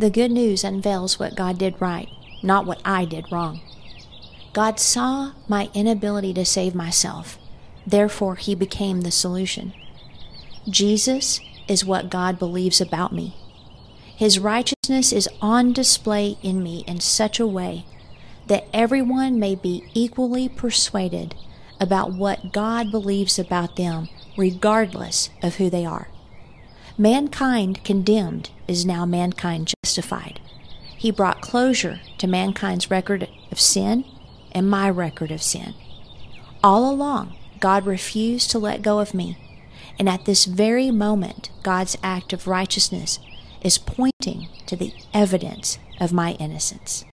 The good news unveils what God did right, not what I did wrong. God saw my inability to save myself, therefore, He became the solution. Jesus is what God believes about me. His righteousness is on display in me in such a way that everyone may be equally persuaded about what God believes about them, regardless of who they are. Mankind condemned is now mankind justified. He brought closure to mankind's record of sin and my record of sin. All along, God refused to let go of me, and at this very moment, God's act of righteousness is pointing to the evidence of my innocence.